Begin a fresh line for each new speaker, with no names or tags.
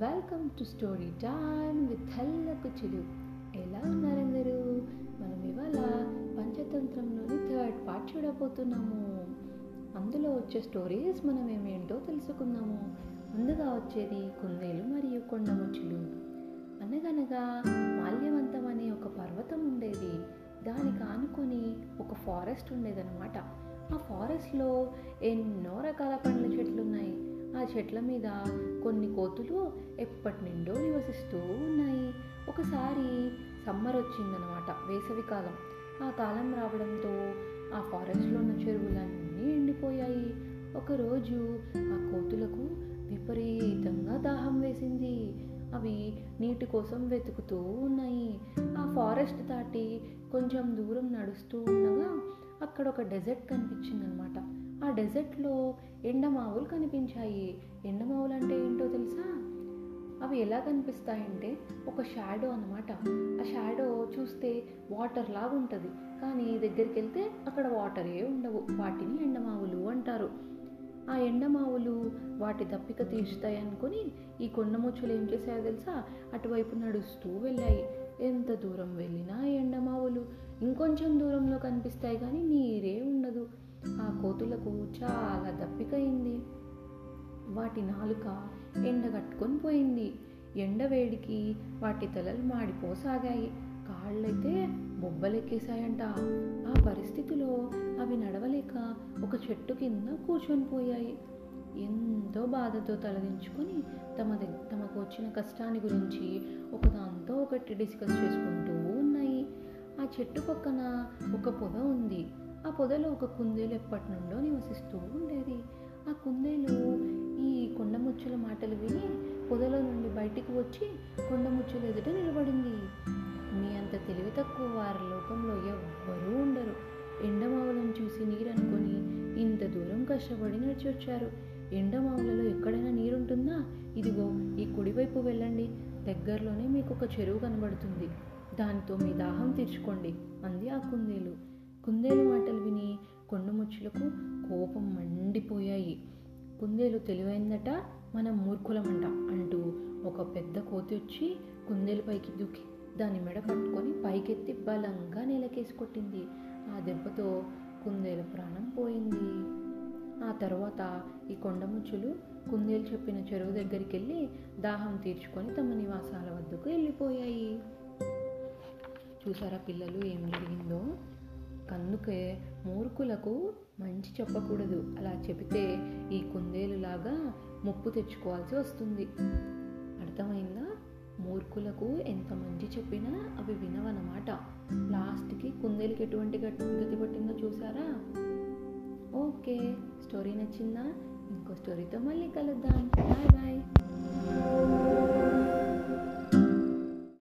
Welcome to story time with హల్లకుచులు ఎలా ఉన్నారందరూ మనం ఇవాళ పంచతంత్రంలోని థర్డ్ పార్ట్ చూడబోతున్నాము. అందులో వచ్చే స్టోరీస్ మనం ఏమేంటో తెలుసుకుందాము. ముందుగా వచ్చేది కుందేలు మరియు కొండముచ్చులు అనగనగా మాల్యవంతం అనే ఒక పర్వతం ఉండేది. దానికి ఆనుకొని ఒక ఫారెస్ట్ ఉండేదన్నమాట. ఆ ఫారెస్ట్లో ఎన్నో రకాల పండ్ల చెట్లు ఉన్నాయి ఆ చెట్ల మీద కొన్ని కోతులు ఎప్పటి నుండో నివసిస్తూ ఉన్నాయి. ఒకసారి సమ్మర్ వచ్చిందనమాట వేసవి కాలం. ఆ కాలం రావడంతో ఆ ఫారెస్ట్లో ఉన్న చెరువులన్నీ ఎండిపోయాయి. ఒకరోజు ఆ కోతులకు విపరీతంగా దాహం వేసింది. అవి నీటి కోసం వెతుకుతూ ఉన్నాయి. ఆ ఫారెస్ట్ దాటి కొంచెం దూరం నడుస్తూ ఉండగా అక్కడ ఒక డెజర్ట్ కనిపించిందనమాట. ఆ డెజర్ట్లో ఎండమావులు కనిపించాయి. ఎండమావులు అంటే ఏంటో తెలుసా? అవి ఎలా కనిపిస్తాయంటే ఒక షాడో అనమాట ఆ షాడో చూస్తే వాటర్ లాగా ఉంటుంది కానీ దగ్గరికి వెళ్తే అక్కడ వాటరే ఉండవు. వాటిని ఎండమావులు అంటారు. ఆ ఎండమావులు వాటి దప్పిక తీర్చుతాయి అనుకుని ఈ కొండముచ్చులు ఏం చేశాయో తెలుసా? అటువైపు నడుస్తూ వెళ్ళాయి. ఎంత దూరం వెళ్ళినా ఎండమావులు ఇంకొంచెం దూరంలో కనిపిస్తాయి కానీ నీరే ఉండదు. ఆ కోతులకు చాలా దప్పికయింది వాటి నాలుక ఎండగట్టుకొని పోయింది. ఎండ వేడికి వాటి తలలు మాడిపోసాగాయి. కాళ్ళైతే బొబ్బలెక్కేశాయంట. ఆ పరిస్థితిలో అవి నడవలేక ఒక చెట్టు కింద కూర్చొని పోయాయి. ఎంతో బాధతో తలదించుకొని తమ తమకు వచ్చిన కష్టాన్ని గురించి ఒకదాంతో ఒకటి డిస్కస్ చేసుకుంటూ ఉన్నాయి. ఆ చెట్టు పక్కన ఒక పొద ఉంది. ఆ పొదలో ఒక కుందేలు ఎప్పటి నుండో నివసిస్తూ ఉండేది. ఆ కుందేలు ఈ కొండముచ్చుల మాటలు విని పొదలో నుండి బయటికి వచ్చి కొండముచ్చుల ఎదుట నిలబడింది. మీ అంత తెలివి తక్కువ వారి లోకంలో ఎవ్వరూ ఉండరు. ఎండమావులను చూసి నీరు అనుకొని ఇంత దూరం కష్టపడి నడిచి వచ్చారు ఎండమావులలో ఎక్కడైనా నీరుంటుందా? ఇదిగో ఈ కుడివైపు వెళ్ళండి. దగ్గరలోనే మీకు ఒక చెరువు కనబడుతుంది. దానితో మీ దాహం తీర్చుకోండి అంది ఆ కుందేలు. కుందేలు మాటలు విని కొండముచ్చులకు కోపం మండిపోయాయి. కుందేలు తెలివైందట మనం మూర్ఖులమంట అంటూ ఒక పెద్ద కోతి వచ్చి కుందేలు పైకి దూకి దాని మెడ పట్టుకొని పైకెత్తి బలంగా నేలకేసి కొట్టింది. ఆ దెబ్బతో కుందేలు ప్రాణం పోయింది. తర్వాత ఈ కొండముచ్చులు కుందేలు చెప్పిన చెరువు దగ్గరికి వెళ్ళి దాహం తీర్చుకొని తమ నివాసాల వద్దకు వెళ్ళిపోయాయి. చూసారా పిల్లలు ఏం జరిగిందో? అందుకే మూర్ఖులకు మంచి చెప్పకూడదు. అలా చెబితే ఈ కుందేలులాగా ముప్పు తెచ్చుకోవాల్సి వస్తుంది. అర్థమైందా? మూర్ఖులకు ఎంత మంచి చెప్పినా అవి వినవన్నమాట లాస్ట్కి కుందేలుకి ఎటువంటి గట్- గతి పట్టిందో చూసారా? ఓకే. స్టోరీ నచ్చిందా? ఇంకో స్టోరీతో మళ్ళీ కలుద్దాం. Bye bye.